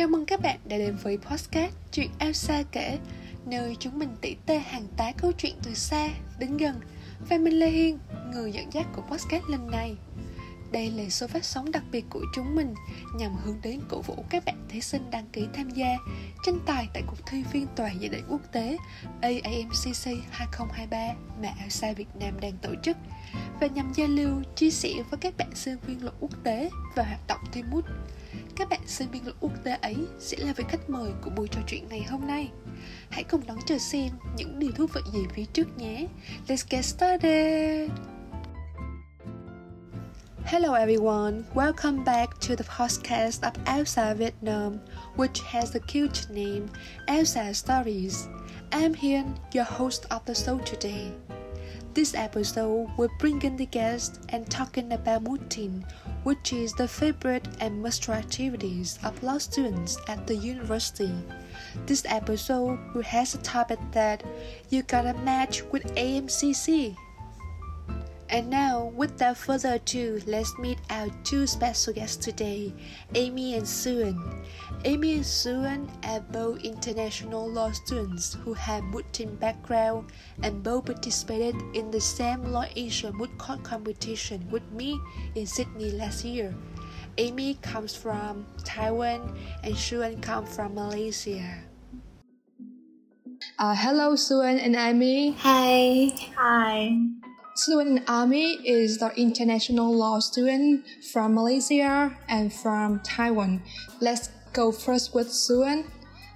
Chào mừng các bạn đã đến với podcast Chuyện Elsa kể Nơi chúng mình tỉ tê hàng tá câu chuyện từ xa đến gần. Và mình Lê Hiên, người dẫn dắt của podcast lần này. Đây là số phát sóng đặc biệt của chúng mình nhằm hướng đến cổ vũ các bạn thí sinh đăng ký tham gia tranh tài tại cuộc thi phiên tòa giải định quốc tế AAMCC 2023 mà ALSA Việt Nam đang tổ chức và nhằm giao lưu, chia sẻ với các bạn sinh viên luật quốc tế và hoạt động Timut. Các bạn sinh viên luật quốc tế ấy sẽ là vị khách mời của buổi trò chuyện ngày hôm nay. Hãy cùng đón chờ xem những điều thú vị gì phía trước nhé. Let's get started! Hello everyone, welcome back to the podcast of Elsa Vietnam, which has the cute name Elsa Stories. I'm Hien, your host of the show today. This episode will bring in the guests and talking about mooting, which is the favorite and most activities of law students at the university. This episode will has a topic that you gotta match with AMCC. And now, without further ado, let's meet our two special guests today, Amy and Shuen. Amy and Shuen are both international law students who have Muslim background and both participated in the same Law Asia Moot Court competition with me in Sydney last year. Amy comes from Taiwan and Shuen comes from Malaysia. Uh, hello, Shuen and Amy. Hi. Hi. Student Army is the international law student from Malaysia and from Taiwan. Let's go first with Shuen.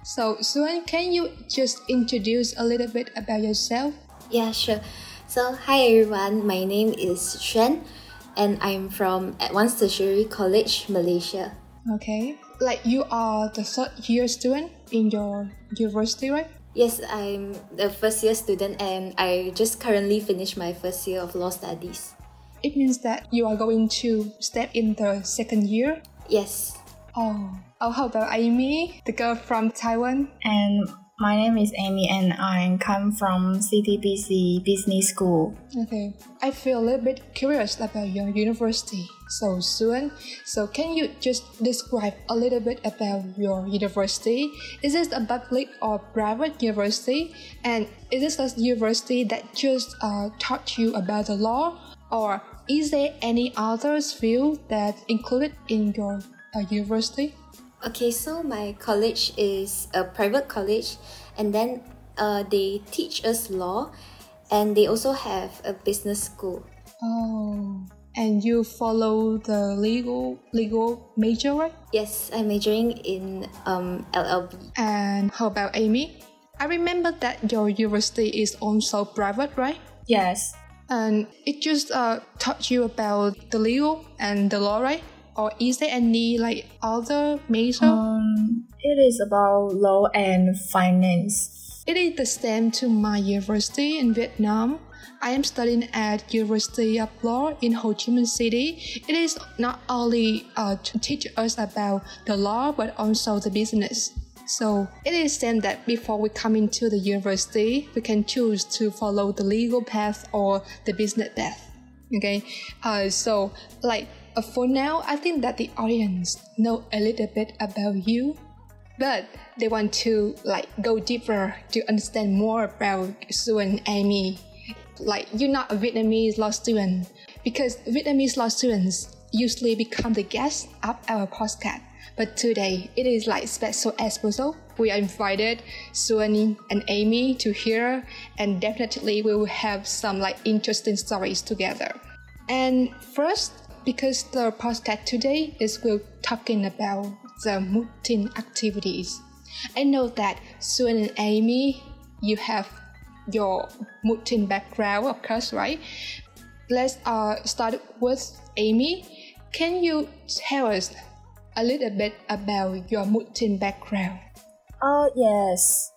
So, Shuen, can you just introduce a little bit about yourself? Yeah, sure. So, hi everyone. My name is Shuen, and I'm from Advanced Tertiary College, Malaysia. Okay. Like you are the third year student in your university, right? Yes, I'm the first year student and I just currently finished my first year of law studies. It means that you are going to step in the second year? Yes. Oh, oh how about Amy, the girl from Taiwan? And my name is Amy and I come from CTBC Business School. Okay. I feel a little bit curious about your university so soon. So can you just describe a little bit about your university? Is this a public or private university? And is this a university that just uh, taught you about the law? Or is there any other field that included in your uh, university? Okay, so my college is a private college, and then uh, they teach us law, and they also have a business school. Oh, and you follow the legal legal major, right? Yes, I'm majoring in um, LLB. And how about Amy? I remember that your university is also private, right? Yes. And it just uh, taught you about the legal and the law, right? or is there any like other major? Um, it is about law and finance. It is the same to my university in Vietnam. I am studying at University of Law in Ho Chi Minh City. It is not only uh, to teach us about the law but also the business. So it is said that before we come into the university, we can choose to follow the legal path or the business path. Okay, uh, so like uh, for now, I think that the audience know a little bit about you, but they want to like go deeper to understand more about Sue and Amy. Like you're not a Vietnamese law student because Vietnamese law students usually become the guests of our podcast. But today it is like special episode. We are invited Suani and Amy to hear, and definitely we will have some like interesting stories together. And first, because the podcast today is we're talking about the mooting activities. I know that Shuen and Amy, you have your mooting background, of course, right? Let's uh, start with Amy. Can you tell us a little bit about your mooting background? Oh, yes.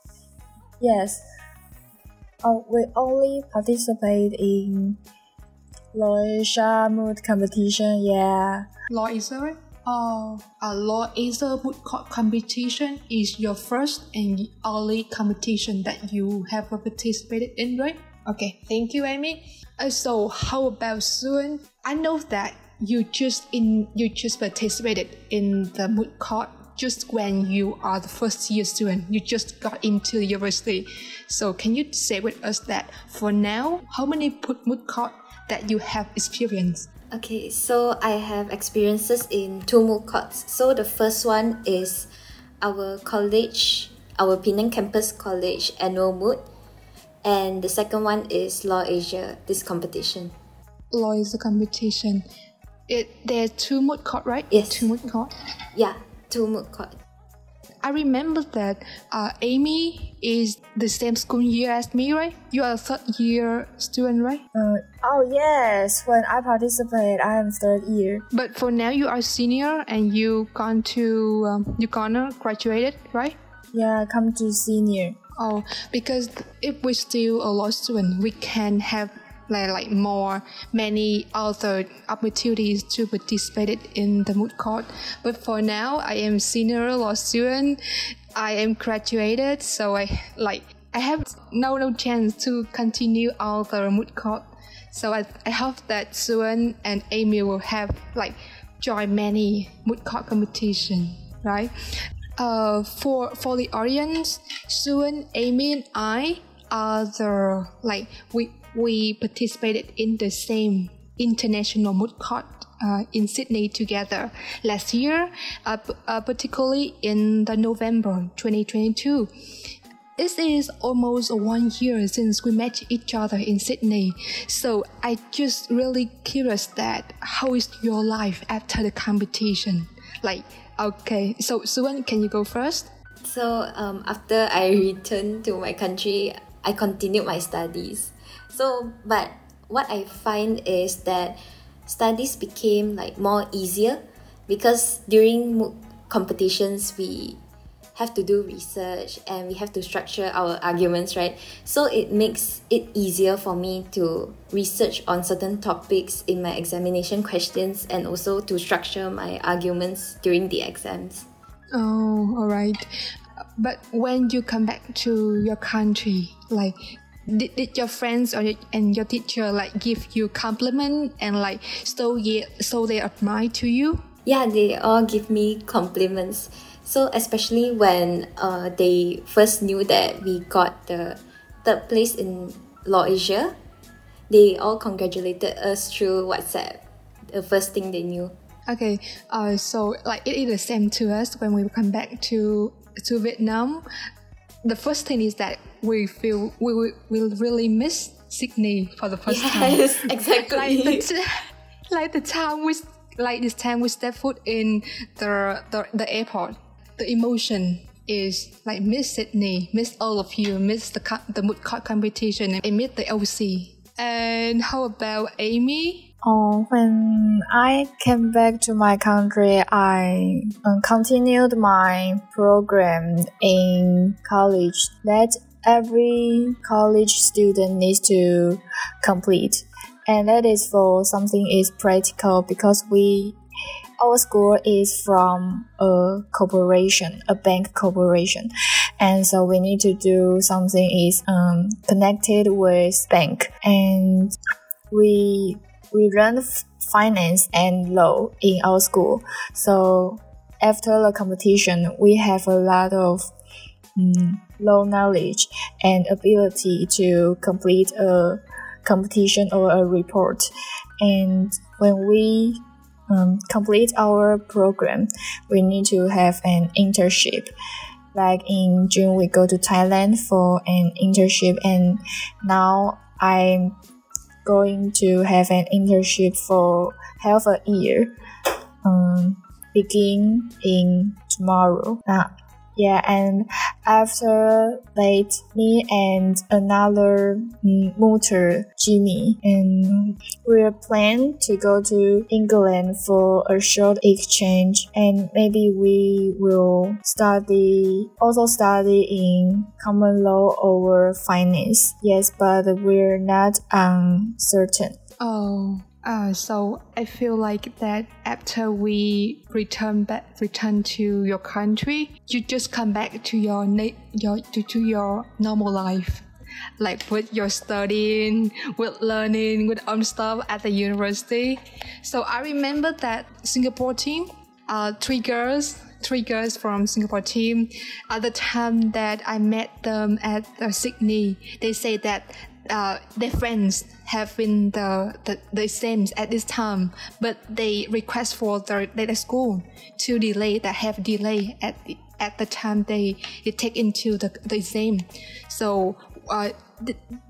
Yes. Oh, we only participate in Law Moot competition, yeah. Law Asia, Oh, a Law Asia Moot Court competition is your first and only competition that you have participated in, right? Okay, thank you, Amy. Uh, so, how about Shuen? I know that you just in you just participated in the Moot Court just when you are the first year student, you just got into university. So can you say with us that for now, how many moot court that you have experienced? Okay, so I have experiences in two moot courts. So the first one is our college, our Penang campus college annual moot, and the second one is Law Asia, this competition. Law is a competition. It there's two moot court, right? Yes. Two moot court. Yeah, two moot court. I remember that uh, Amy is the same school year as me, right? You are a third year student, right? Uh, oh yes, when I participate, I am third year. But for now, you are senior and you gone to um, you gonna graduated, right? Yeah, come to senior. Oh, because if we're still a law student, we can have like, like more many other opportunities to participate in the moot court. But for now, I am senior law student. I am graduated, so I like I have no no chance to continue all the moot court. So I, I hope that soon and Amy will have like join many moot court competition, right? Uh, for for the audience, soon Amy and I are the like we we participated in the same international moot court uh, in Sydney together last year, uh, uh, particularly in the November 2022. It is almost one year since we met each other in Sydney, so I just really curious that how is your life after the competition? Like, okay, so Shuen, can you go first? So um, after I returned to my country, I continued my studies. So, but what I find is that studies became like more easier because during competitions we have to do research and we have to structure our arguments, right? So it makes it easier for me to research on certain topics in my examination questions and also to structure my arguments during the exams. Oh, all right. But when you come back to your country, like did, did your friends or your, and your teacher like give you compliment and like so yeah so they admire to you? Yeah they all give me compliments. So especially when uh, they first knew that we got the third place in law asia they all congratulated us through whatsapp the first thing they knew. Okay uh, so like it is the same to us when we come back to to vietnam the first thing is that we feel we will really miss Sydney for the first yes, time. Yes, exactly. like, the, like the time we like this time we step foot in the, the the airport, the emotion is like miss Sydney, miss all of you, miss the the court competition, and miss the LC. And how about Amy? Oh, when I came back to my country, I um, continued my program in college that every college student needs to complete. And that is for something is practical because we our school is from a corporation, a bank corporation, and so we need to do something is um, connected with bank, and we we run finance and law in our school. So after the competition, we have a lot of um, law knowledge and ability to complete a competition or a report. And when we um, complete our program, we need to have an internship. Like in June, we go to Thailand for an internship, and now I'm going to have an internship for half a year, um, begin in tomorrow. Uh, yeah, and after that, me and another mooter, Jimmy, and we're planning to go to England for a short exchange, and maybe we will study, also study in common law or finance. Yes, but we're not um, uncertain. Oh. Uh, so I feel like that after we return back, return to your country, you just come back to your na- your to, to your normal life, like with your studying, with learning, with own stuff at the university. So I remember that Singapore team, uh, three girls three girls from Singapore team. At the time that I met them at uh, Sydney, they say that uh, their friends have been the, the, the same at this time, but they request for the, the school to delay that have delay at the, at the time they, they take into the, the exam. So uh,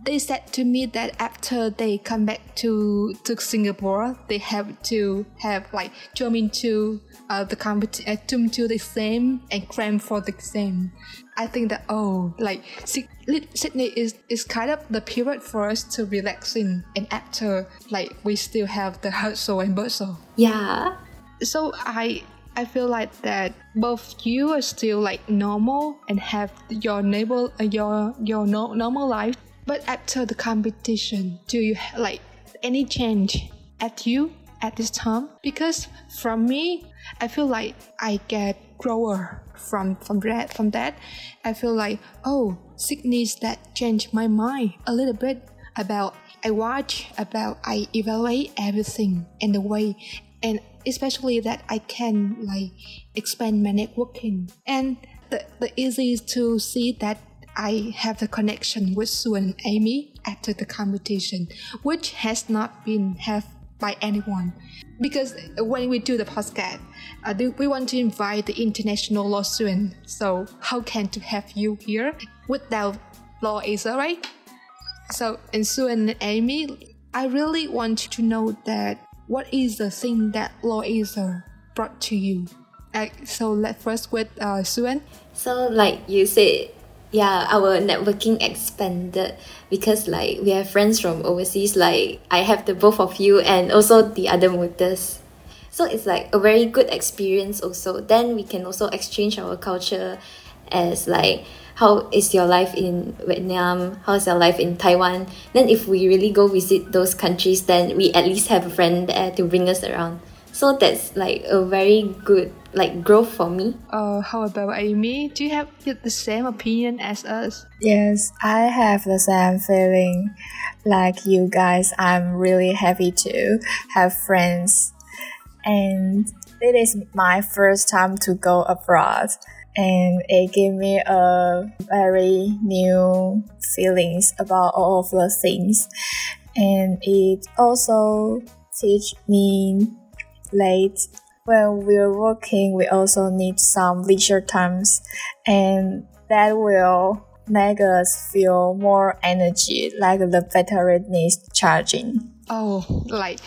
they said to me that after they come back to to Singapore, they have to have like jump into uh, the competition, uh, jump to the exam and cram for the exam. I think that oh, like Sydney is is kind of the period for us to relax in, and after like we still have the hustle and bustle. Yeah. So I I feel like that both you are still like normal and have your neighbor uh, your your no, normal life. But after the competition, do you like any change at you at this time? Because from me, I feel like I get grower from from that from that. I feel like oh, sickness that changed my mind a little bit about I watch about I evaluate everything in the way and especially that I can like expand my networking and the, the easy to see that I have the connection with Sue and Amy after the competition, which has not been have by anyone. Because when we do the podcast, uh, we want to invite the international law student. So how can to have you here without law is right? So in Sue and Amy, I really want to know that what is the thing that law Acer brought to you? Uh, so let's first with uh, Shuen. So like you said, yeah, our networking expanded because like we have friends from overseas. Like I have the both of you and also the other mooters. So it's like a very good experience also. Then we can also exchange our culture as like how is your life in Vietnam? How's your life in Taiwan? Then if we really go visit those countries, then we at least have a friend there to bring us around. So that's like a very good like growth for me. Uh, how about Amy? Do you have the same opinion as us? Yes, I have the same feeling. Like you guys, I'm really happy to have friends. And it is my first time to go abroad and it gave me a very new feelings about all of the things. And it also teach me late when we're working we also need some leisure times and that will make us feel more energy like the battery needs charging. Oh like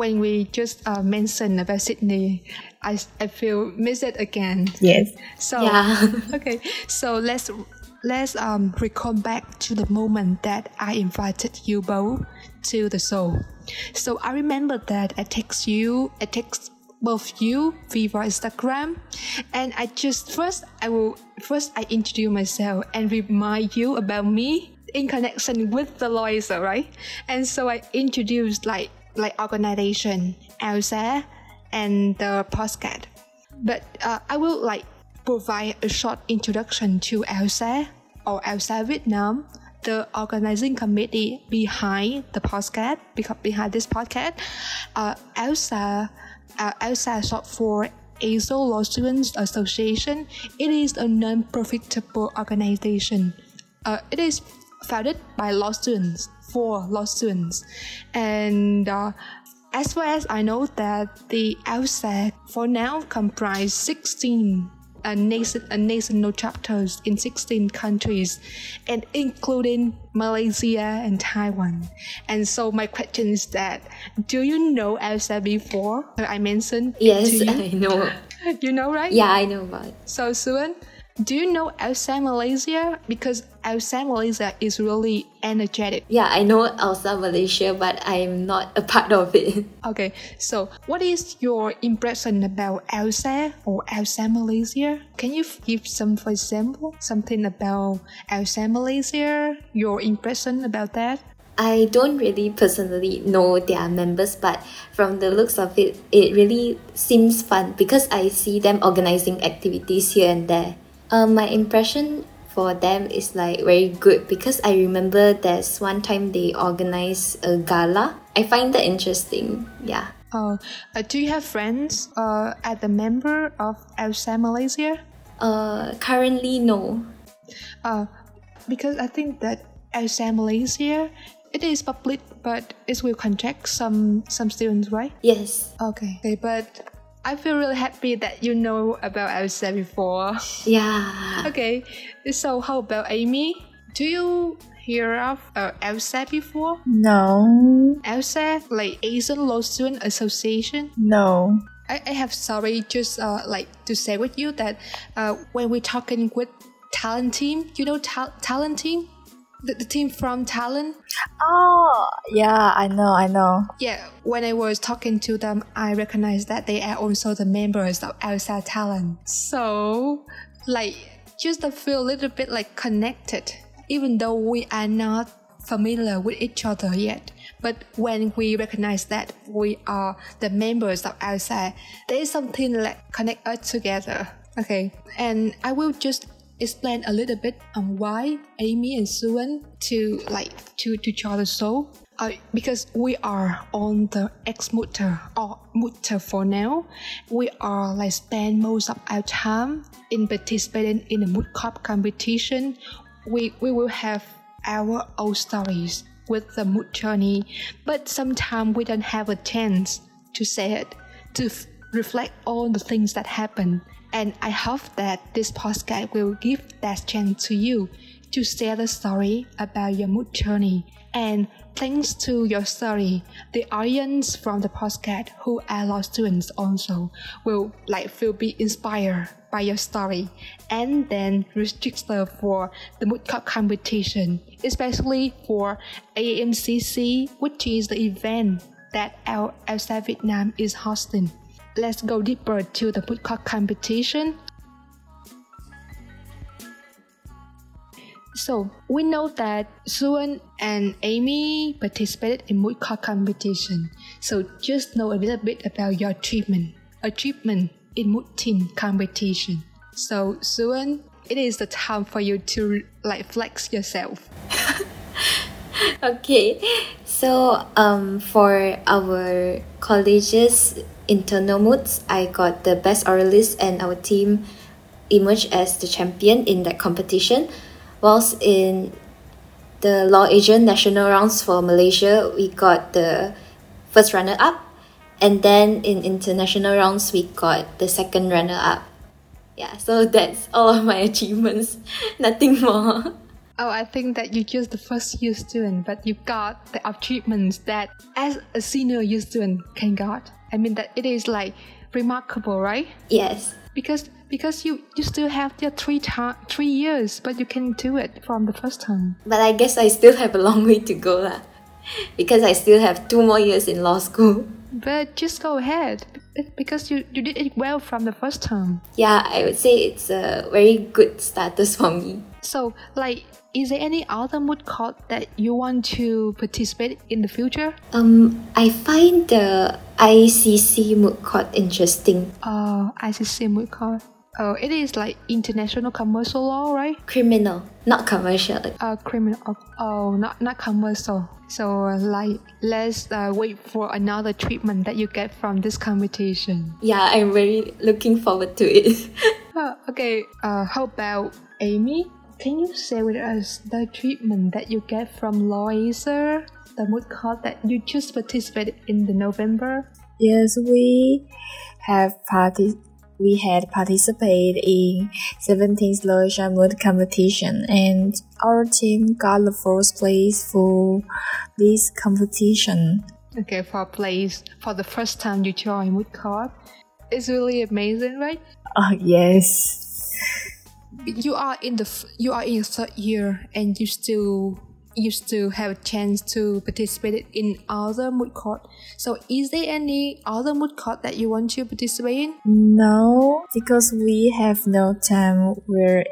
when we just uh, mentioned about Sydney, I, I feel miss it again. Yes. So yeah. okay. So let's let's um recall back to the moment that I invited you both to the show. So I remember that I text you, I text both you via Instagram, and I just first I will first I introduce myself and remind you about me in connection with the lawyers, right? And so I introduced like like organization, ALSA, and the postcard. But uh, I will like provide a short introduction to ALSA or ALSA Vietnam, the organizing committee behind the podcast, behind this podcast. Uh, ALSA, uh, ALSA short for Asia Law Students Association. It is a non-profitable organization. Uh, it is founded by law students for law students. And uh, as far as I know that the ALSA for now comprise 16 uh, nation, uh, national chapters in 16 countries and including Malaysia and Taiwan. And so my question is that do you know ALSA before I mentioned? Yes, I know. You know, right? Yeah, I know about. So Shuen, do you know ALSA Malaysia? Because ALSA Malaysia is really energetic. Yeah, I know ALSA Malaysia, but I'm not a part of it. Okay, so what is your impression about ALSA or ALSA Malaysia? Can you give some, for example, something about ALSA Malaysia? Your impression about that? I don't really personally know their members, but from the looks of it, it really seems fun because I see them organizing activities here and there. Um, my impression for them is like very good because I remember there's one time they organized a gala. I find that interesting. Yeah. Uh, uh, do you have friends uh, at the member of ALSA Malaysia? Uh, currently, no. Uh, because I think that ALSA Malaysia, it is public, but it will contact some some students, right? Yes. Okay. Okay, but I feel really happy that you know about ALSA before. Yeah. okay, so how about Amy? Do you hear of uh, ALSA before? No, LSAT, like Asian Law Student Association. no. I, I have sorry just uh, like to say with you that uh, when we're talking with talent team, you know ta- talent team, the, the team from talent. Oh, yeah, I know, I know. Yeah, when I was talking to them, I recognized that they are also the members of ALSA Talent. So, like, just to feel a little bit like connected, even though we are not familiar with each other yet. But when we recognize that we are the members of ALSA, there is something like connect us together. Okay, and I will just explain a little bit on why Amy and Shuen to like to to join the show. Uh, because we are on the ex mooter or mooter for now, we are like spend most of our time in participating in the moot court competition. We we will have our own stories with the moot journey, but sometimes we don't have a chance to say it, to f- reflect on the things that happen. And I hope that this podcast will give that chance to you to share the story about your moot journey. And thanks to your story, the audience from the podcast who are law students also will like feel be inspired by your story and then register for the moot court competition, especially for AMCC, which is the event that our ALSA Vietnam is hosting. Let's go deeper to the moot court competition. So we know that Shuen and Amy participated in moot court competition. So just know a little bit about your achievement, achievement in mood team competition. So Shuen, it is the time for you to like flex yourself. Okay. So, um, for our college's internal moots, I got the best oralist, and our team emerged as the champion in that competition. Whilst in the Law Asian national rounds for Malaysia, we got the first runner up, and then in international rounds, we got the second runner up. Yeah, so that's all of my achievements. Nothing more. Oh, I think that you're just the first year student, but you got the achievements that as a senior year student can got. I mean that it is like remarkable, right? Yes. Because because you you still have your three time three years, but you can do it from the first time. But I guess I still have a long way to go lah. Because I still have two more years in law school. But just go ahead because you you did it well from the first time. Yeah, I would say it's a very good status for me. So like, is there any other moot court that you want to participate in the future? Um, I find the ICC moot court interesting. Uh, ICC moot court. Oh, it is like international commercial law, right? Criminal, not commercial. uh, criminal. Oh, oh, not not commercial. So uh, like, let's uh, wait for another treatment that you get from this competition. Yeah, I'm very looking forward to it. Uh, okay. Uh, how about Amy? Can you share with us the treatment that you get from Law Asia, the moot court that you just participated in the November? Yes, we have parti- we had participated in 17th Malaysia Moot competition and our team got the first place for this competition. Okay, for a place for the first time you join moot court. It's really amazing, right? Oh yes. You are in the you are in your third year and you still you still have a chance to participate in other moot court. So is there any other moot court that you want to participate in? No, because we have no time. We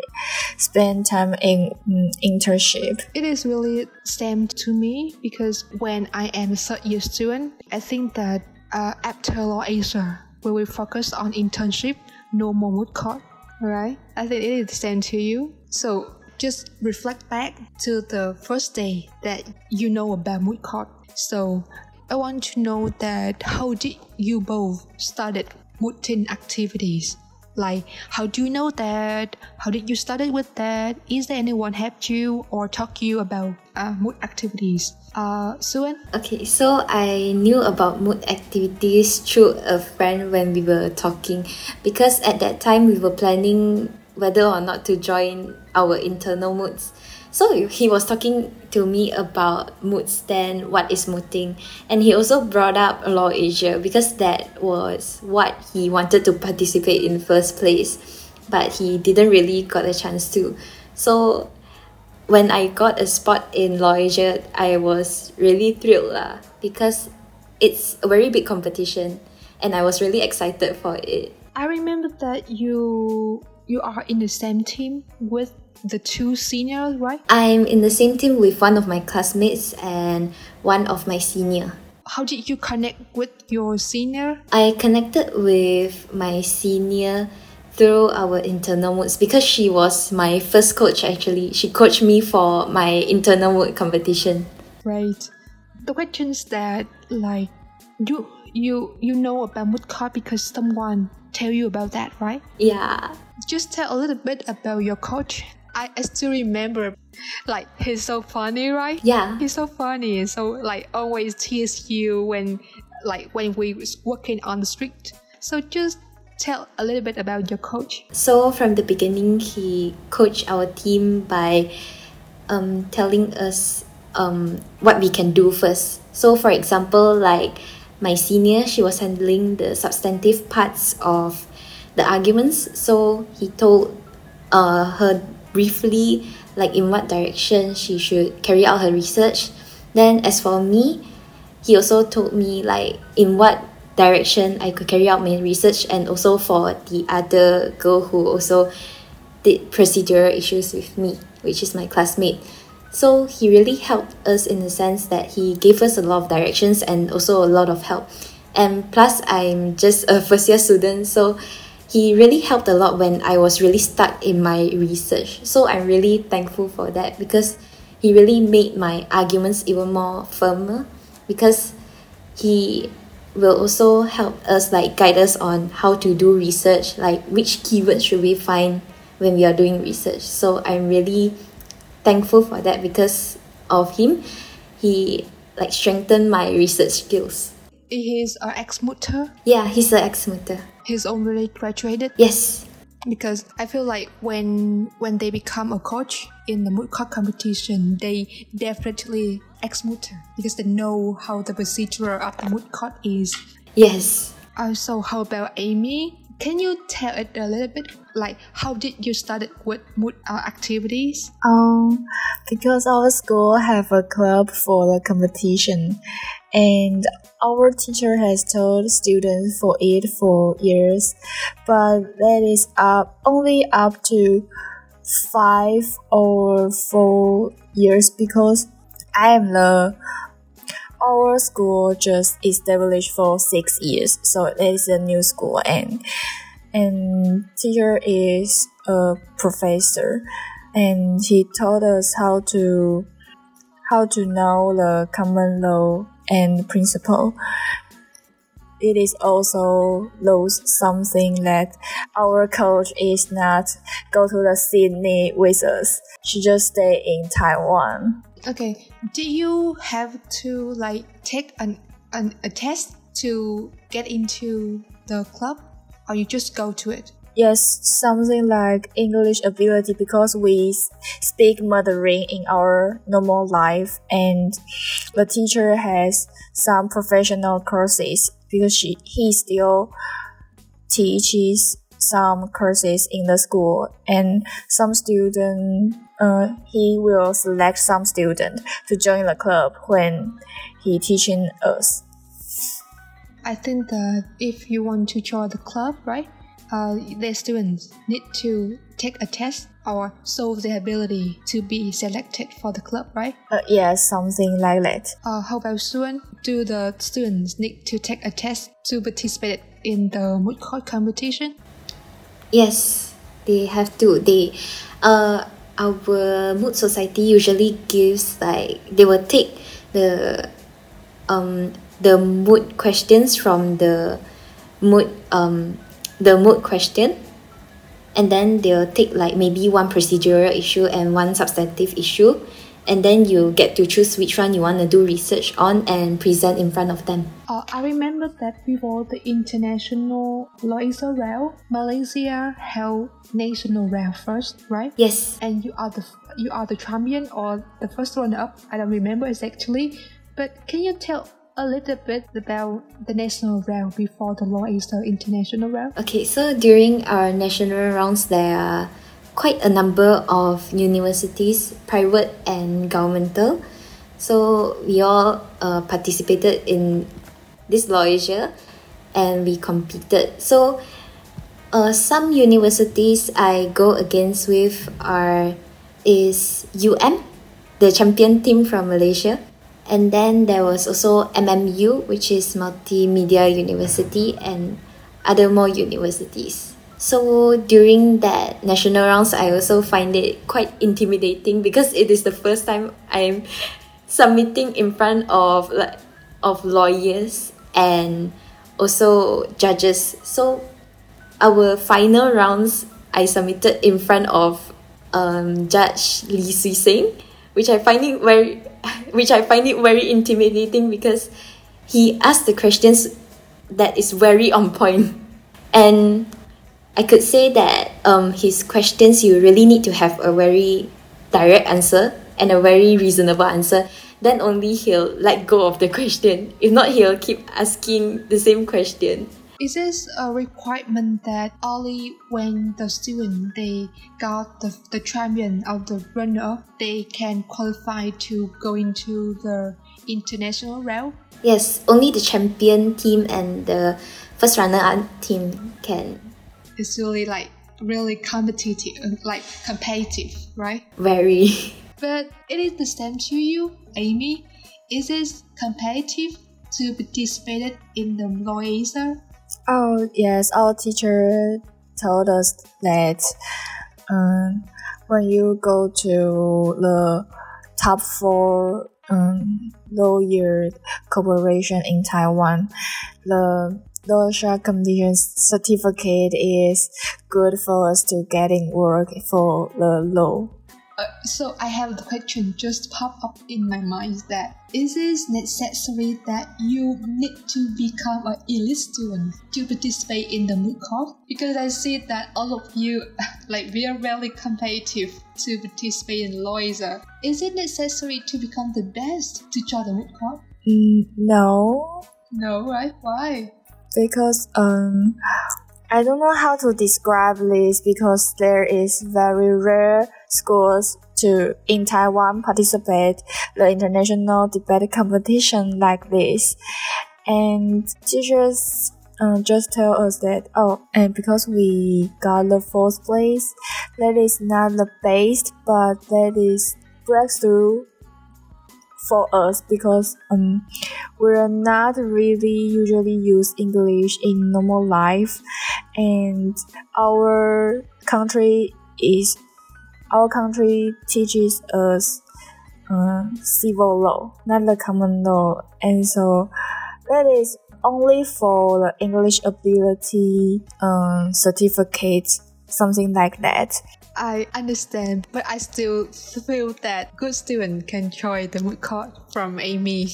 spend time in mm, internship. It is really same to me because when I am a third year student, I think that uh, after Law Asia, we will focus on internship, no more moot court. Alright? I think it is the same to you. So just reflect back to the first day that you know about moot court. So I want to know that how did you both started mooting activities? Like, how do you know that? How did you started with that? Is there anyone helped you or talk you about uh, mood activities? Uh, Shuen? Okay, so I knew about mood activities through a friend when we were talking because at that time we were planning whether or not to join our internal moots. So he was talking to me about mood stand, what is mooting, and he also brought up Law Asia because that was what he wanted to participate in first place, but he didn't really got a chance to. So when I got a spot in Law I was really thrilled lah, because it's a very big competition and I was really excited for it. I remember that you you are in the same team with the two seniors, right? I'm in the same team with one of my classmates and one of my senior. How did you connect with your senior? I connected with my senior through our internal moots because she was my first coach actually. She coached me for my internal moot competition. Right. The questions that like you you you know about moot court because someone tell you about that, right? Yeah. Just tell a little bit about your coach I, I still remember like he's so funny right yeah he's so funny so like always tease you when like when we was walking on the street so just tell a little bit about your coach? So from the beginning he coached our team by um, telling us um, what we can do first. So for example like my senior she was handling the substantive parts of the arguments. So he told uh, her briefly like in what direction she should carry out her research. Then as for me, he also told me like in what direction I could carry out my research and also for the other girl who also did procedural issues with me, which is my classmate. So he really helped us in the sense that he gave us a lot of directions and also a lot of help. And plus I'm just a first year student, so he really helped a lot when I was really stuck in my research. So I'm really thankful for that because he really made my arguments even more firmer because he will also help us like guide us on how to do research like which keywords should we find when we are doing research. So i'm really thankful for that because of him. He like strengthened my research skills. He's an ex-mooter yeah he's an ex-mooter he's already graduated? Yes. Because I feel like when when they become a coach in the moot competition, they definitely ex-mooter because they know how the procedure of the moot court is. Yes. Also, how about Amy? Can you tell it a little bit? Like, how did you start with mood uh, activities? Um, because our school have a club for the competition, and our teacher has told students for it for years, but that is up only up to five or four years because I am the our school just established for six years, so it is a new school and and teacher is a professor and he taught us how to how to know the common law and principle. It is also those something that our coach is not go to the Sydney with us. She just stay in Taiwan. Okay. Do you have to like take an, an a test to get into the club, or you just go to it? Yes, something like English ability because we speak Mandarin in our normal life, and the teacher has some professional courses because she he still teaches some courses in the school, and some student uh, he will select some student to join the club when he teaching us. I think that if you want to join the club, right? uh, their students need to take a test or show their ability to be selected for the club, right? Uh, yes, something like that. Uh, how about students? Do the students need to take a test to participate in the moot court competition? Yes, they have to. They, uh, our moot society usually gives like they will take the um the mood questions from the mood um the mood question and then they'll take like maybe one procedural issue and one substantive issue and then you get to choose which one you want to do research on and present in front of them. Uh, I remember that before the international Law Asia Rail, Malaysia held national rail first, right? Yes. And you are the you are the champion or the first one up. I don't remember exactly, but can you tell a little bit about the national round before the Law Asia International round? Okay, so during our national rounds, there are quite a number of universities, private and governmental. So we all uh, participated in this Law Asia and we competed. So uh, some universities I go against with are is UM, the champion team from Malaysia. And then there was also MMU, which is Multimedia University, and other more universities. So during that national rounds, I also find it quite intimidating because it is the first time I'm submitting in front of like of lawyers and also judges. So our final rounds, I submitted in front of um, Judge Lee Sui which I find it very, which I find it very intimidating because he asked the questions that is very on point, and I could say that um, his questions you really need to have a very direct answer and a very reasonable answer. Then only he'll let go of the question. If not, he'll keep asking the same question. Is this a requirement that only when the student they got the, the champion of the runner they can qualify to go into the international rail? Yes, only the champion team and the first runner up team can it's really like really competitive, like competitive, right? Very. But it is the same to you, Amy. Is it competitive to participate in the Law Asia? Oh yes, our teacher told us that um, when you go to the top four um, lawyer corporation in Taiwan, the social condition certificate is good for us to getting work for the law. Uh, so I have a question just pop up in my mind that is it necessary that you need to become an elite student to participate in the moot court? Because I see that all of you like we are really competitive to participate in Law Asia. Is it necessary to become the best to join the moot court? Mm, no. No, right? Why? Because um I don't know how to describe this because there is very rare schools to in Taiwan participate the international debate competition like this, and teachers uh, just tell us that oh, and because we got the fourth place, that is not the best, but that is breakthrough for us because um, we're not really usually use English in normal life, and our country is our country teaches us uh, civil law, not the common law, and so that is only for the English ability um, certificate, something like that. I understand, but I still feel that good student can join the moot court from Amy.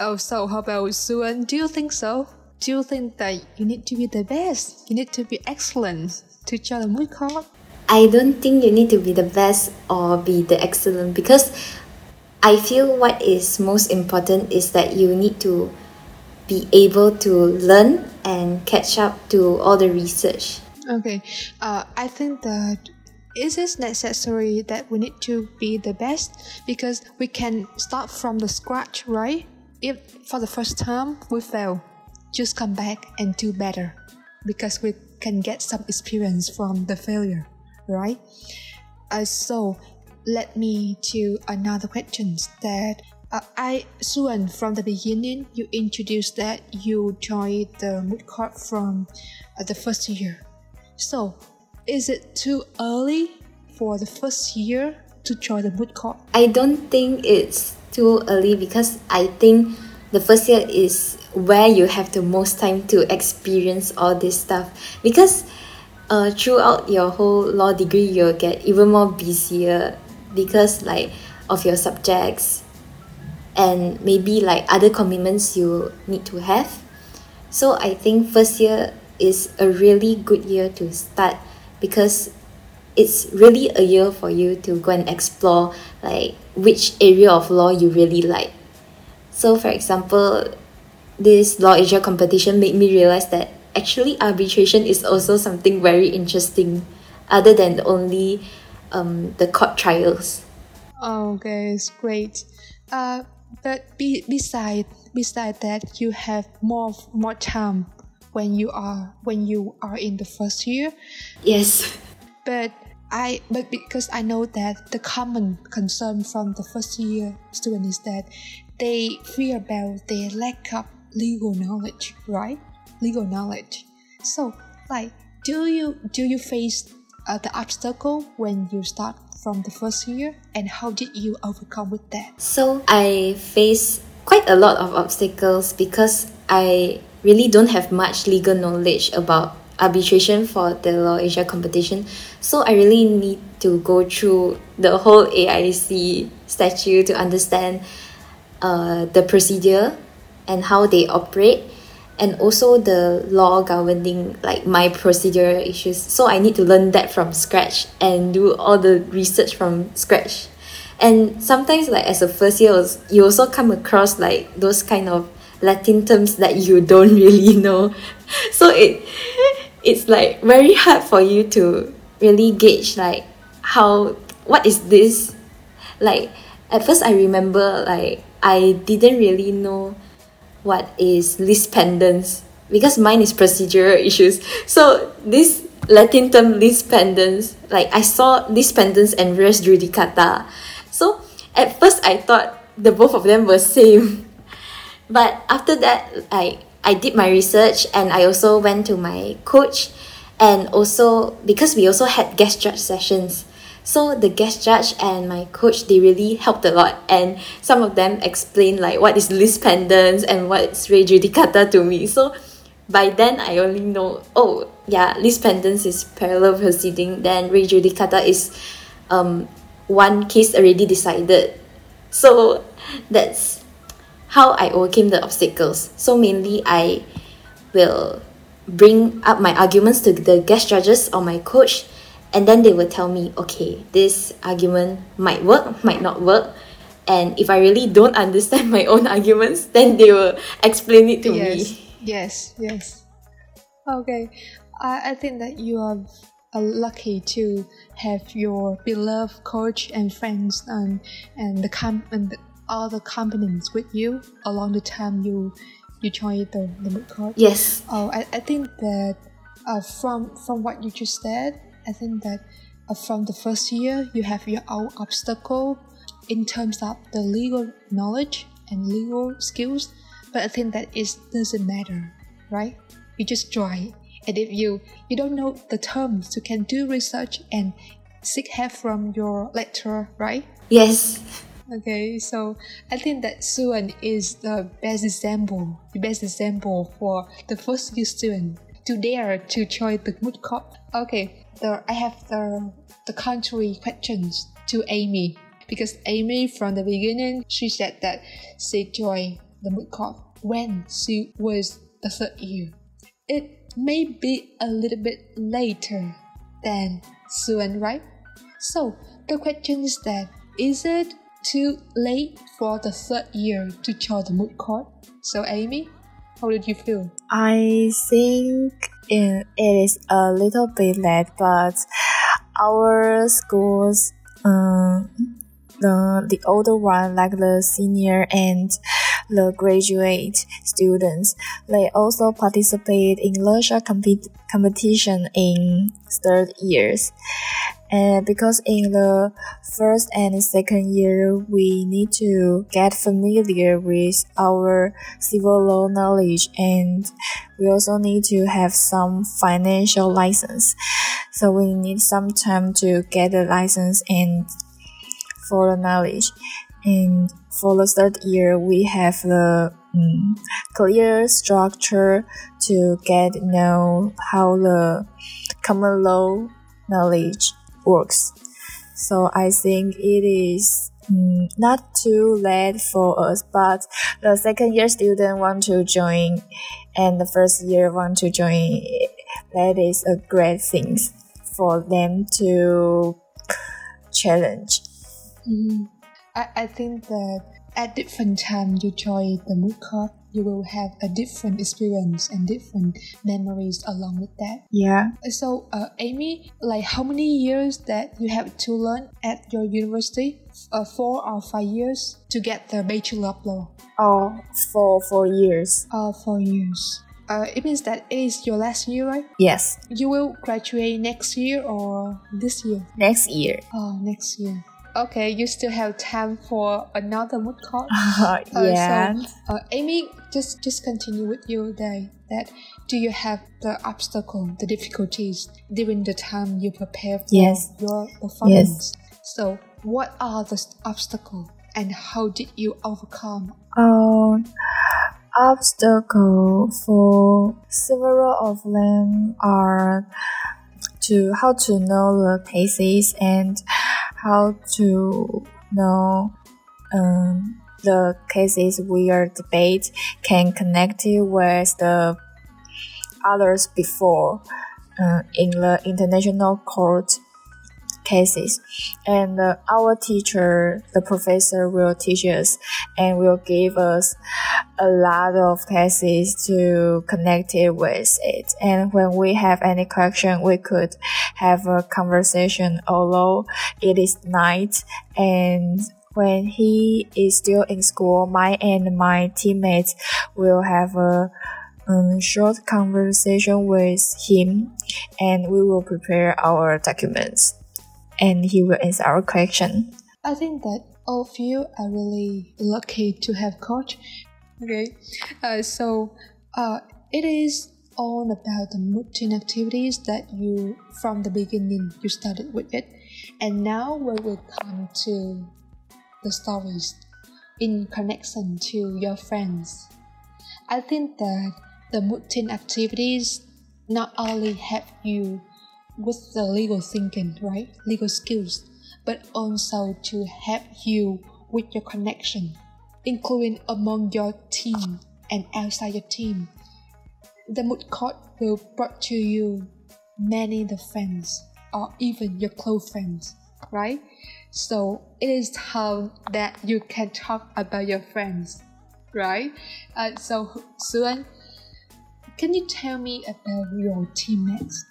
Oh, so how about Shuen? Do you think so? Do you think that you need to be the best? You need to be excellent to join the moot court? I don't think you need to be the best or be the excellent because I feel what is most important is that you need to be able to learn and catch up to all the research. Okay, uh, I think that is it necessary that we need to be the best? Because we can start from the scratch right? If for the first time we fail just come back and do better. Because we can get some experience from the failure right? Uh, so let me to another question that uh, I Shuen from the beginning you introduced that you joined the moot court from uh, the first year. So is it too early for the first year to join the moot court? I don't think it's too early because I think the first year is where you have the most time to experience all this stuff because uh, throughout your whole law degree you'll get even more busier because like of your subjects and maybe like other commitments you need to have so i think first year is a really good year to start because it's really a year for you to go and explore like which area of law you really like. So for example this law asia competition made me realize that actually arbitration is also something very interesting other than only um, the court trials. Okay it's great. Uh, but be, beside beside that you have more more time when you are when you are in the first year yes but I but because I know that the common concern from the first year student is that they fear about their lack of legal knowledge, right? Legal knowledge. So, like, do you do you face uh, the obstacle when you start from the first year, and how did you overcome with that? So I face quite a lot of obstacles because I really don't have much legal knowledge about arbitration for the Law Asia competition. So I really need to go through the whole AIC statute to understand uh, the procedure and how they operate and also the law governing like my procedural issues so i need to learn that from scratch and do all the research from scratch and sometimes like as a first year you also come across like those kind of latin terms that you don't really know so it it's like very hard for you to really gauge like how what is this like at first i remember like i didn't really know what is lis pendens because mine is procedural issues. So this Latin term lis pendens, like I saw lis and res judicata. So at first I thought the both of them were same. But after that, I I did my research and I also went to my coach and also because we also had guest judge sessions. So the guest judge and my coach they really helped a lot and some of them explained like what is lis pendens and what is re judicata to me. So by then I only know oh yeah lis pendens is parallel proceeding. Then re judicata is um one case already decided. So that's how I overcame the obstacles. So mainly I will bring up my arguments to the guest judges or my coach and then they will tell me okay this argument might work might not work. And if i really don't understand my own arguments then they will explain it to yes. me. Yes yes okay. I, I think that you are uh, lucky to have your beloved coach and friends and and the com and the, all the components with you along the time you you joined the, the moot court yes oh I, I think that uh, from from what you just said I think that uh, from the first year, you have your own obstacle in terms of the legal knowledge and legal skills, but I think that it doesn't matter, right? You just try, and if you you don't know the terms, you can do research and seek help from your lecturer, right? Yes. Okay, so I think that Shuen is the best example, the best example for the first year student to dare to join the moot court. Okay, the I have the the country questions to Amy because Amy from the beginning she said that she joined the moot court when she was the third year. It may be a little bit later than Shuen, right? So the question is that is it too late for the third year to join the moot court? So Amy, how did you feel? I think it is a little bit late, but our schools, um, the the older one, like the senior and the graduate students, they also participate in larger compet- competition in third years. And because in the first and second year, we need to get familiar with our civil law knowledge and we also need to have some financial license. So we need some time to get the license and for the knowledge. And for the third year, we have the um, clear structure to get know how the common law knowledge works. So I think it is um, not too late for us, but the second year student want to join and the first year want to join. That is a great thing for them to challenge. Mm. I, I think that at different time you join the court, you will have a different experience and different memories along with that. Yeah. So, uh, Amy, like how many years that you have to learn at your university? Uh, four or five years to get the Bachelor of Law? Oh, for four years. Uh, four years. Uh, it means that it is your last year, right? Yes. You will graduate next year or this year? Next year. Oh, next year. Okay, you still have time for another moot court. Uh, yeah. So, uh, Amy, just just continue with your day. That do you have the obstacle, the difficulties during the time you prepare for Yes. your performance? So, what are the obstacles and how did you overcome? Um, obstacle for several of them are to how to know the cases and how to know um, the cases we are debate can connect it with the others before uh, in the international court cases. And uh, our teacher the professor will teach us and will give us a lot of cases to connect it with it. And when we have any question we could have a conversation although it is night. And when he is still in school my and my teammates will have a um, short conversation with him and we will prepare our documents and he will answer our question. I think that all of you are really lucky to have coach. Okay, uh, so uh, it is all about the mooting activities that you from the beginning you started with it, and now we will come to the stories in connection to your friends. I think that the mooting activities not only help you with the legal thinking, right? Legal skills, but also to help you with your connection, including among your team and outside your team. The moot court will brought to you many the friends or even your close friends, right? So it is time that you can talk about your friends, right? Uh, so Shuen, can you tell me about your teammates?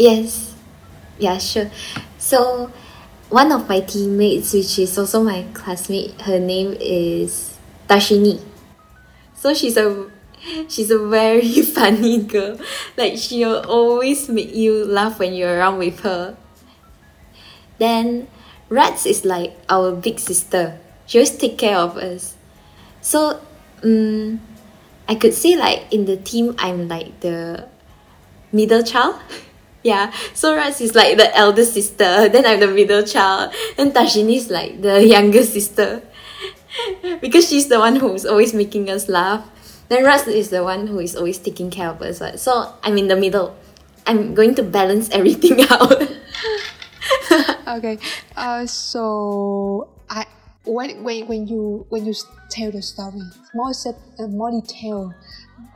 Yes. Yeah, sure. So, one of my teammates, which is also my classmate, her name is Tashini. So she's a she's a very funny girl. Like she'll always make you laugh when you're around with her. Then Rats is like our big sister. She always take care of us. So um, I could say like in the team I'm like the middle child. Yeah, so Rats is like the elder sister, then I'm the middle child, and Tashini is like the younger sister. because she's the one who's always making us laugh. Then Rats is the one who is always taking care of us. Right? So I'm in the middle. I'm going to balance everything out. okay. Uh, so I when when when you when you tell the story, more set, uh, more detail,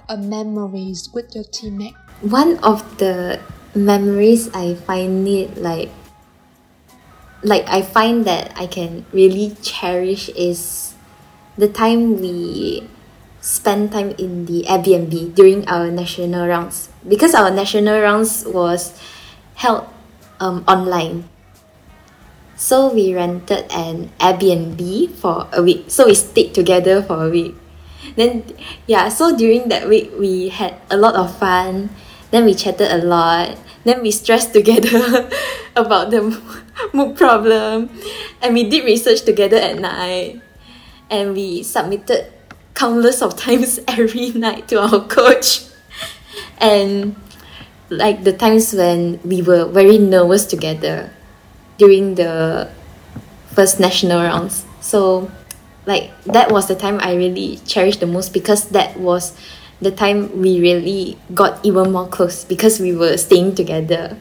uh, memories with your teammate. one of the memories I find it like like I find that I can really cherish is the time we spend time in the Airbnb during our national rounds because our national rounds was held um, online. So we rented an Airbnb for a week. So we stayed together for a week. Then yeah, so during that week we had a lot of fun. Then we chatted a lot. Then we stressed together about the moot problem. And we did research together at night. And we submitted countless of times every night to our coach. And like the times when we were very nervous together during the first national rounds. So like that was the time I really cherished the most because that was the time we really got even more close because we were staying together.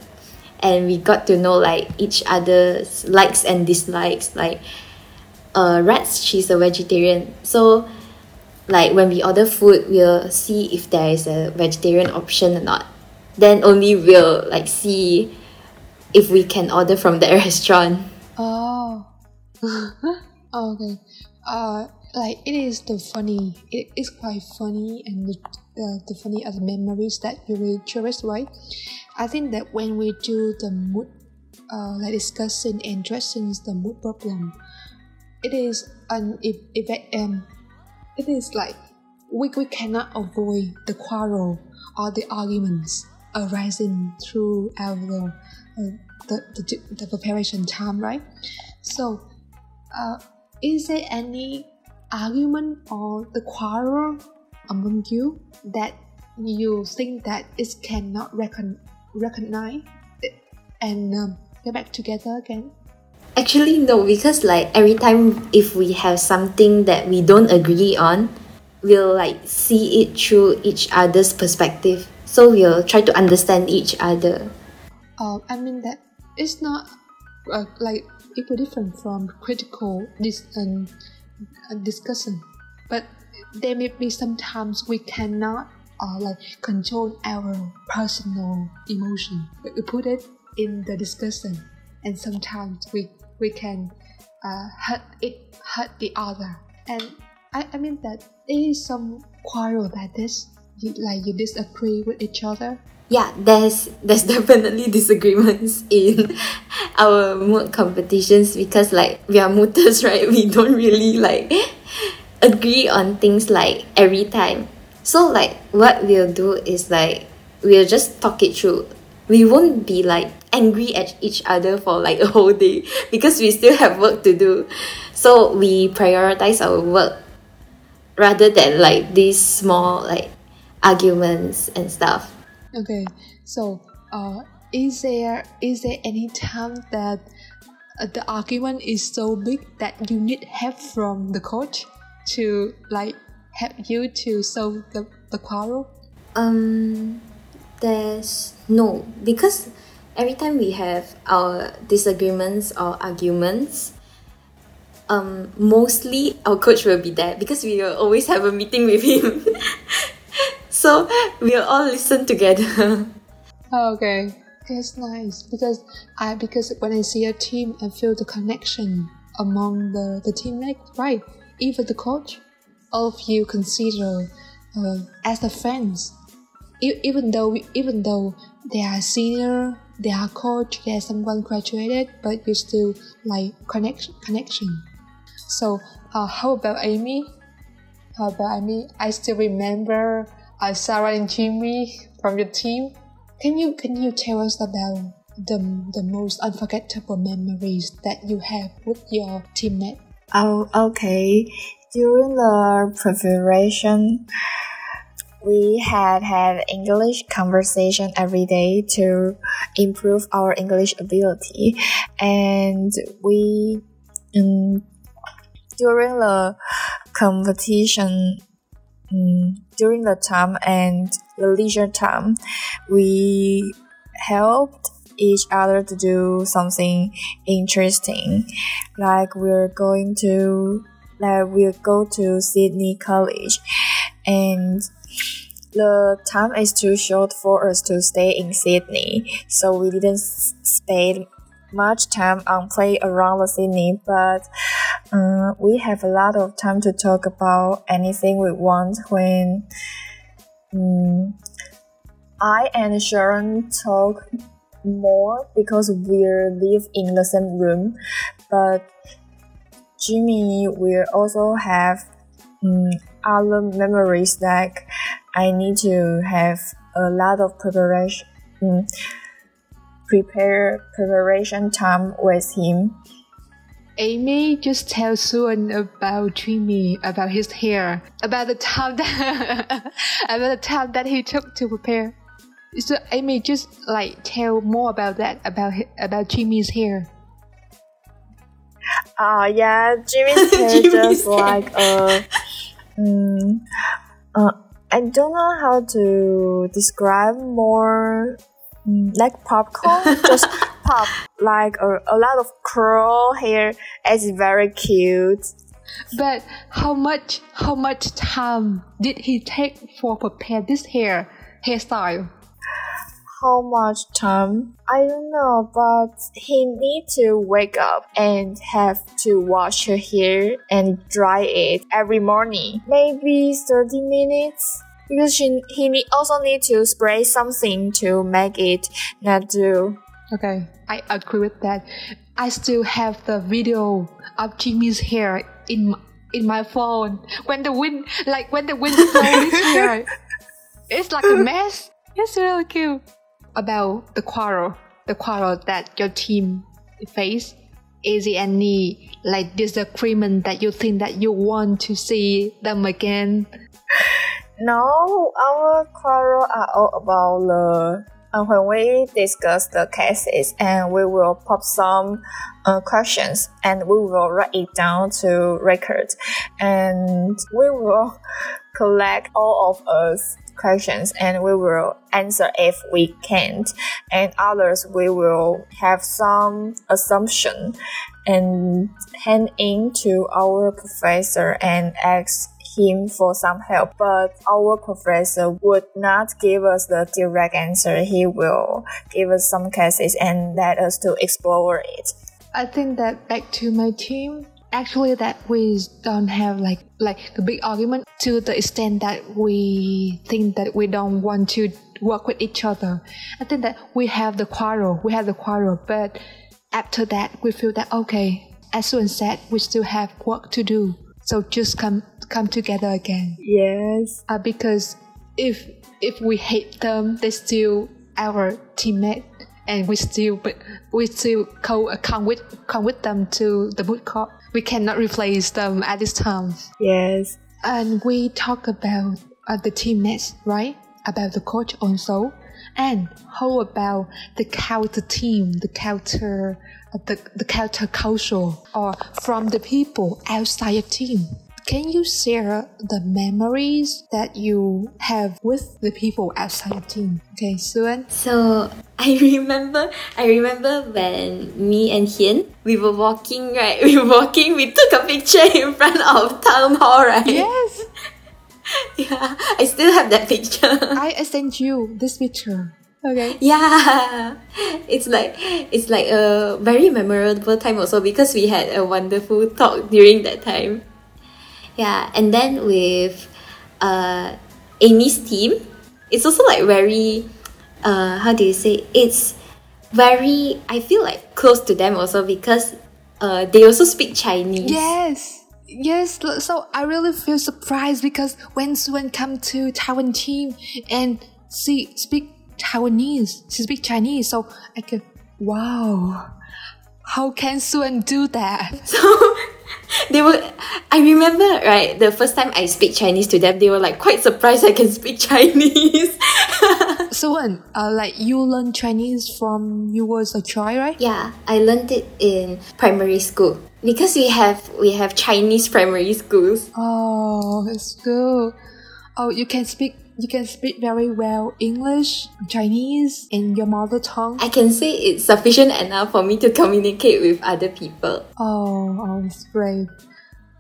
And we got to know like each other's likes and dislikes. Like uh rats she's a vegetarian. So like when we order food we'll see if there is a vegetarian option or not. Then only we'll like see if we can order from that restaurant. Oh. okay. Uh, like it is the funny. It is quite funny and the the, funny are the memories that you will cherish, right? I think that when we do the moot, uh, like discussing and addressing the moot problem, it is an if um, it is like we we cannot avoid the quarrel or the arguments arising throughout the uh, the, the, the preparation time, right? So, uh, is there any argument or the quarrel among you that you think that it cannot recon- recognize and um, get back together again? Actually, no, because like every time if we have something that we don't agree on, we'll like see it through each other's perspective. So we'll try to understand each other. Uh, I mean that it's not uh, like it different from critical dis- um, discussion, but there may be sometimes we cannot uh, like control our personal emotion. We put it in the discussion, and sometimes we we can uh, hurt it hurt the other. And I, I mean that there is some quarrel like this, you, like you disagree with each other, yeah there's there's definitely disagreements in our moot competitions because like we are mooters right? We don't really like agree on things like every time. So like what we'll do is like we'll just talk it through. We won't be like angry at each other for like a whole day because we still have work to do. So we prioritize our work rather than like these small like arguments and stuff Okay, so uh, is there is there any time that uh, the argument is so big that you need help from the coach to like help you to solve the, the quarrel? Um, there's no because every time we have our disagreements or arguments, um, mostly our coach will be there because we will always have a meeting with him. so we'll all listen together. okay, that's nice because I because when I see a team, I feel the connection among the the teammates, right? Even the coach, all of you consider uh, as the friends. Even though even though they are senior, they are coach, they are someone graduated, but you still like connection connection. So uh, how about Amy? How about Amy? I still remember Sarah and Jimmy from your team. Can you can you tell us about the the most unforgettable memories that you have with your teammate? Oh, okay. During the preparation, we had had English conversation every day to improve our English ability, and we um, during the competition um, during the time and the leisure time, we helped each other to do something interesting. Like we're going to, like we'll go to Sydney College, and the time is too short for us to stay in Sydney, so we didn't spend much time on play around the Sydney, but uh, we have a lot of time to talk about anything we want when um, I and Sharon talk more because we live in the same room, but Jimmy will also have um, other memories like I need to have a lot of preparation. Um, prepare preparation time with him. Amy, just tell Shuen about Jimmy, about his hair, about the time that about the time that he took to prepare. So Amy, just like tell more about that about about Jimmy's hair. Uh, yeah, Jimmy's hair Jimmy's just hair. like a. Mm, uh, I don't know how to describe more. Like popcorn, just pop like a, a lot of curl hair. It's very cute. But how much how much time did he take for prepare this hair hairstyle? How much time? I don't know, but he need to wake up and have to wash her hair and dry it every morning. Maybe 30 minutes. Because she, he need, also need to spray something to make it not do. Okay, I agree with that. I still have the video of Jimmy's hair in my, in my phone. When the wind, like when the wind blows his hair, it's like a mess. It's really cute. About the quarrel, the quarrel that your team face. Is there any like disagreement that you think that you want to see them again? No, our quarrel are all about the uh, when we discuss the cases and we will pop some uh, questions and we will write it down to record. And we will collect all of us questions and we will answer if we can't. And others we will have some assumption and hand in to our professor and ask him for some help, but our professor would not give us the direct answer. He will give us some cases and let us to explore it. I think that back to my team, actually that we don't have like like a big argument to the extent that we think that we don't want to work with each other. I think that we have the quarrel, we have the quarrel, but after that we feel that okay, as Shuen said, we still have work to do. So just come come together again. Yes. Uh, because if if we hate them, they still our teammate, and we still but we still co uh, come with come with them to the moot court. We cannot replace them at this time. Yes. And we talk about uh, the teammates, right? About the coach also. And how about the counter team, the counter, uh, the, the counter culture, or from the people outside your team? Can you share the memories that you have with the people outside your team? Okay, Shuen. So I remember, I remember when me and Hien we were walking, right? We were walking, we took a picture in front of town hall, right? Yes, Yeah, I still have that picture. I I sent you this picture. Okay. yeah, it's like it's like a very memorable time also because we had a wonderful talk during that time. Yeah, and then with uh, Amy's team, it's also like very, uh, how do you say? It's very. I feel like close to them also because uh, they also speak Chinese. Yes. Yes, so I really feel surprised because when Shuen come to Taiwan team and she speak Taiwanese, she speak Chinese, so I go, wow, how can Shuen do that? So they were. I remember right the first time I speak Chinese to them, they were like quite surprised I can speak Chinese. Shuen, uh, like you learn Chinese from you was a child, right? yeah, I learned it in primary school because we have we have Chinese primary schools. Oh, it's good. Oh, you can speak you can speak very well English, Chinese, in your mother tongue. I can say it's sufficient enough for me to communicate with other people. Oh, oh, it's great.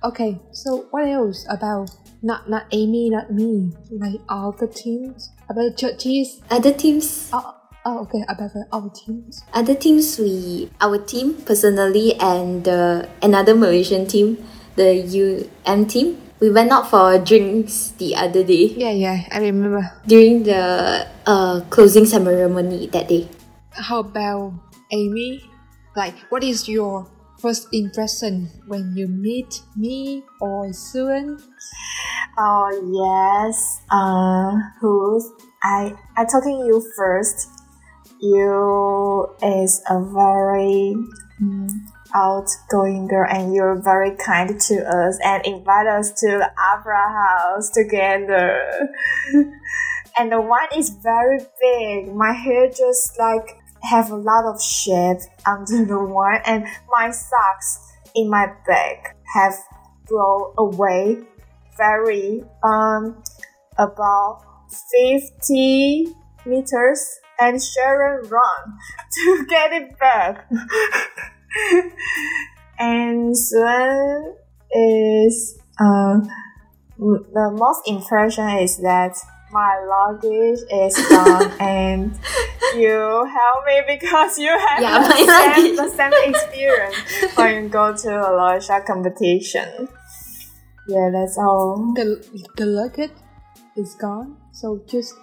Okay, so what else about not not Amy, not me, like all the teams about churches? Other teams, Oh, oh okay, about our teams. other teams, we our team personally and the another Malaysian team, the UM team. We went out for drinks the other day Yeah, yeah, I remember. during the uh, closing ceremony that day. How about Amy? Like, what is your first impression when you meet me or Shuen? Oh yes. Uh, who's I? I talking you first. You is a very mm, outgoing girl, and you're very kind to us and invite us to the opera house together. and the wine is very big. My hair just like have a lot of shape under the wine, and my socks in my bag have blown away very um about 50 meters and Sharon run to get it back. and Shuen is uh, the most impression is that my luggage is gone and you help me because you have Yeah, the, same, the same experience when you go to a Law Asia competition. Yeah, that's all. The the luggage is gone. So just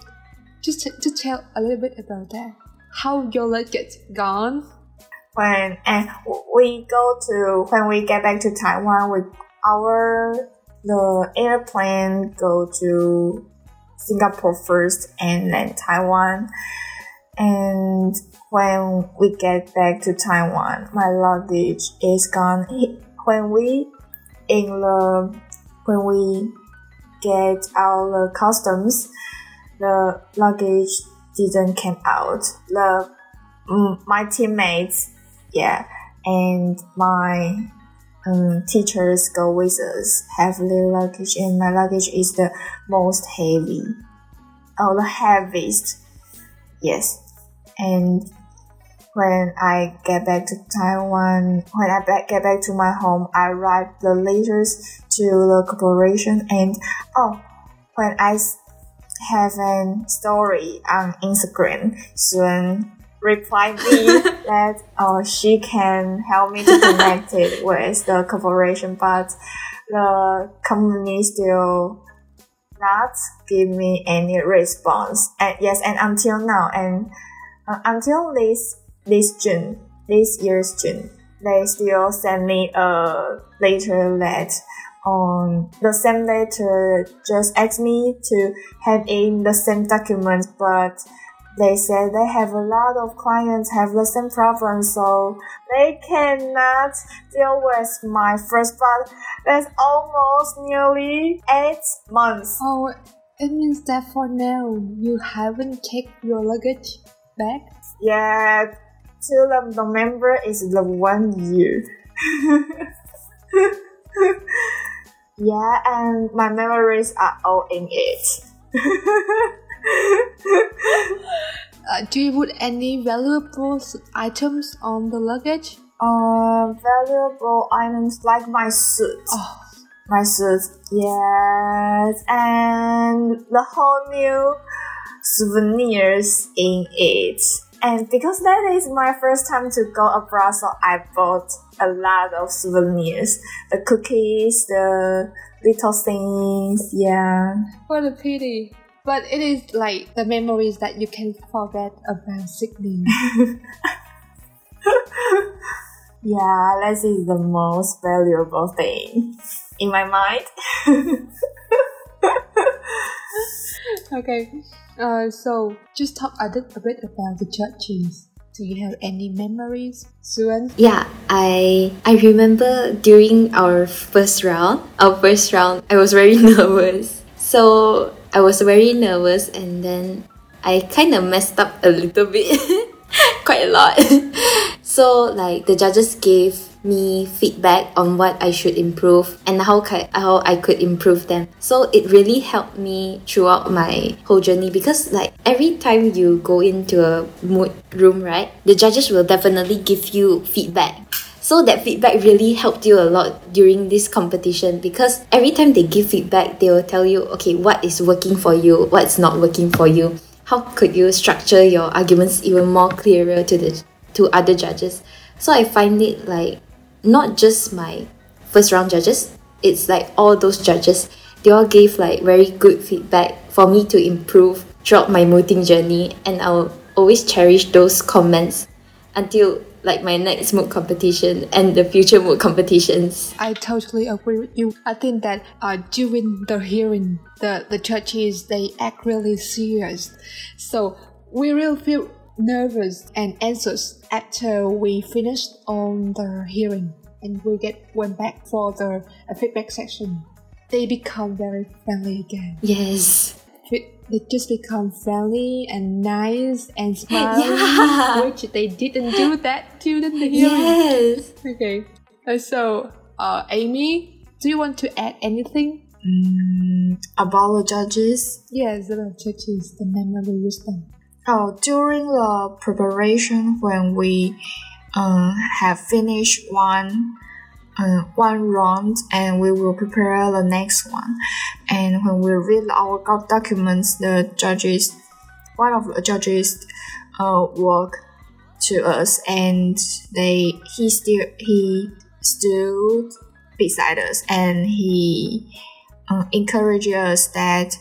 just to tell a little bit about that. How your luggage gone? When and we go to when we get back to Taiwan with our the airplane go to Singapore first and then Taiwan. And when we get back to Taiwan, my luggage is gone. When we in the when we get out the customs, the luggage didn't come out. The my teammates, yeah, and my um, teachers go with us have luggage, and my luggage is the most heavy, oh, the heaviest, yes. And when I get back to Taiwan, when I back, get back to my home, I write the letters to the corporation, and oh, when I have a story on Instagram, Shuen reply me that oh she can help me to connect it with the corporation, but the company still not give me any response. And yes, and until now, and uh, until this this June, this year's June, they still send me a letter that on the same letter just asked me to hand in the same documents, but they said they have a lot of clients have the same problem, so they cannot deal with my first part. That's almost nearly eight months. Oh, it means that for now you haven't taken your luggage back. Yeah, till the November is the one year. yeah, and my memories are all in it. Uh, do you put any valuable items on the luggage? uh, valuable items like my suit. Oh, My suit, yes, and the whole new souvenirs in it. And because that is my first time to go abroad, so I bought a lot of souvenirs. The cookies, the little things, yeah. what a pity. But it is like the memories that you can forget about Sydney. Yeah, that is the most valuable thing in my mind. okay. Uh, so just talk a, bit- a bit about the churches. Do you have any memories, Shuen? Yeah, I I remember during our first round, our first round, I was very nervous. So I was very nervous and then I kind of messed up a little bit, quite a lot. so like the judges gave me feedback on what I should improve and how how I could improve them. So it really helped me throughout my whole journey because like every time you go into a moot room, right, the judges will definitely give you feedback. So that feedback really helped you a lot during this competition because every time they give feedback, they will tell you, okay, what is working for you, what's not working for you. How could you structure your arguments even more clearer to the to other judges? So I find it like not just my first round judges, it's like all those judges. They all gave like very good feedback for me to improve throughout my mooting journey, and I'll always cherish those comments until like my next moot competition and the future moot competitions. I totally agree with you. I think that uh, during the hearing, the, the judges they act really serious. So we really feel nervous and anxious after we finished on the hearing and we get went back for the feedback section. They become very friendly again. Yes. They just become friendly and nice and smiling, Yeah. which they didn't do that during the hearing. Yes. Okay. Uh, so, uh, Amy, do you want to add anything? Mm, about the judges. Yes, about judges, the memory wisdom. Oh, during the preparation when we uh, have finished one uh, one round and we will prepare the next one. And when we read our documents, the judges, one of the judges, uh, walk to us and they he still he stood beside us and he uh, encouraged us that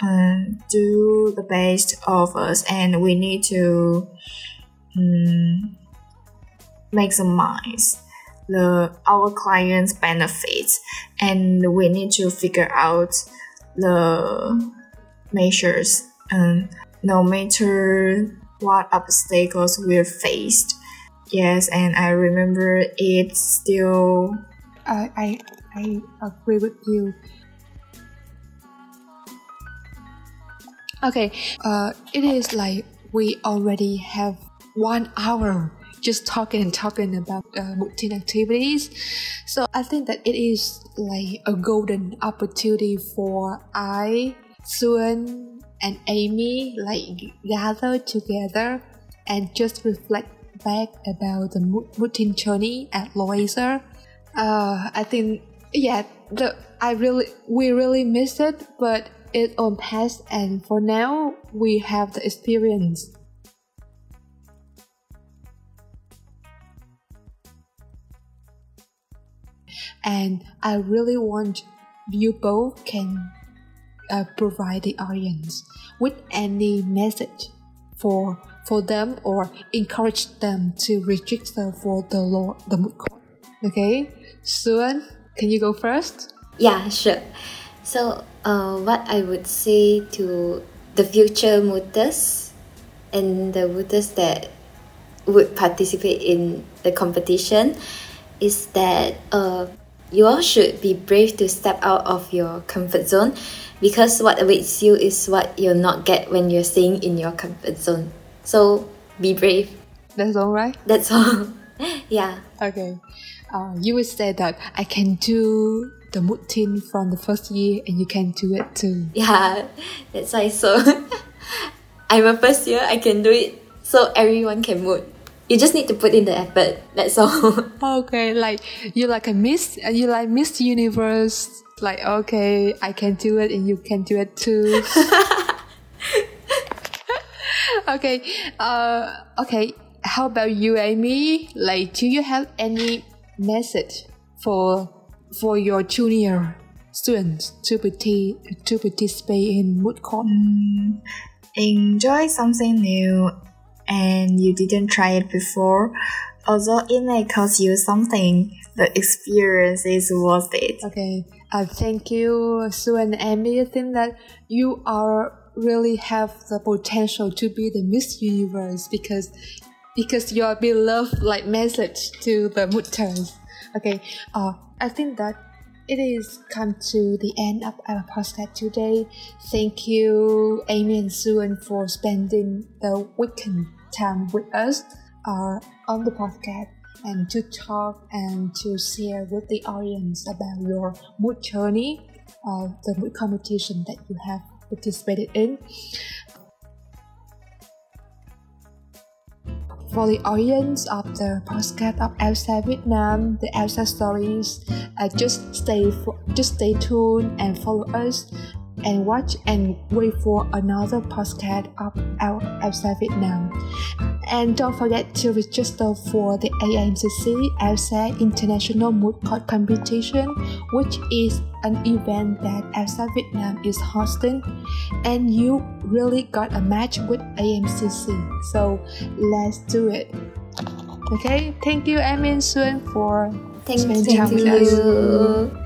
um, do the best of us and we need to um, make some minds the our clients benefits. And we need to figure out the measures and no matter what obstacles we're faced. Yes and i remember it still I I, I agree with you. Okay uh it is like we already have one hour just talking and talking about uh, routine activities. So I think that it is like a golden opportunity for I, Shuen, and Amy like gather together and just reflect back about the routine journey at Law Asia. Uh, I think yeah, the I really we really miss it, but it on passed, and for now we have the experience. And I really want you both can uh, provide the audience with any message for for them or encourage them to register for the law the court. Okay, Shuen, can you go first? Yeah, sure. So, uh, what I would say to the future mooters and the mooters that would participate in the competition is that uh, you all should be brave to step out of your comfort zone because what awaits you is what you'll not get when you're staying in your comfort zone. So be brave. That's all right? That's all. yeah. Okay. Uh, you would say that I can do the moot from the first year and you can do it too. Yeah, that's why so I'm a first year, I can do it so everyone can moot you just need to put in the effort. That's all. okay, like you like a Miss, you like Miss Universe. Like okay, I can do it, and you can do it too. okay, uh, okay. How about you, Amy? Like, do you have any message for for your junior students to participate to participate in moot court? Mm, enjoy something new and you didn't try it before, although it may cost you something, the experience is worth it. Okay. Uh, thank you, Sue and Amy. I think that you are really have the potential to be the Miss Universe because because your beloved like message to the mooters. Okay. Uh, I think that it is come to the end of our podcast today. Thank you, Amy and Shuen, for spending the weekend time with us uh, on the podcast and to talk and to share with the audience about your moot journey, uh, the moot competition that you have participated in. For the audience of the podcast of ALSA Vietnam, the ALSA stories, uh, just stay just stay tuned and follow us and watch and wait for another podcast of our ALSA Vietnam. And don't forget to register for the AIMCC ALSA International Moot Court Competition, which is an event that ALSA Vietnam is hosting. And you really got a match with AIMCC. So let's do it. Okay, thank you, Amy and Shuen, for thank spending time with us.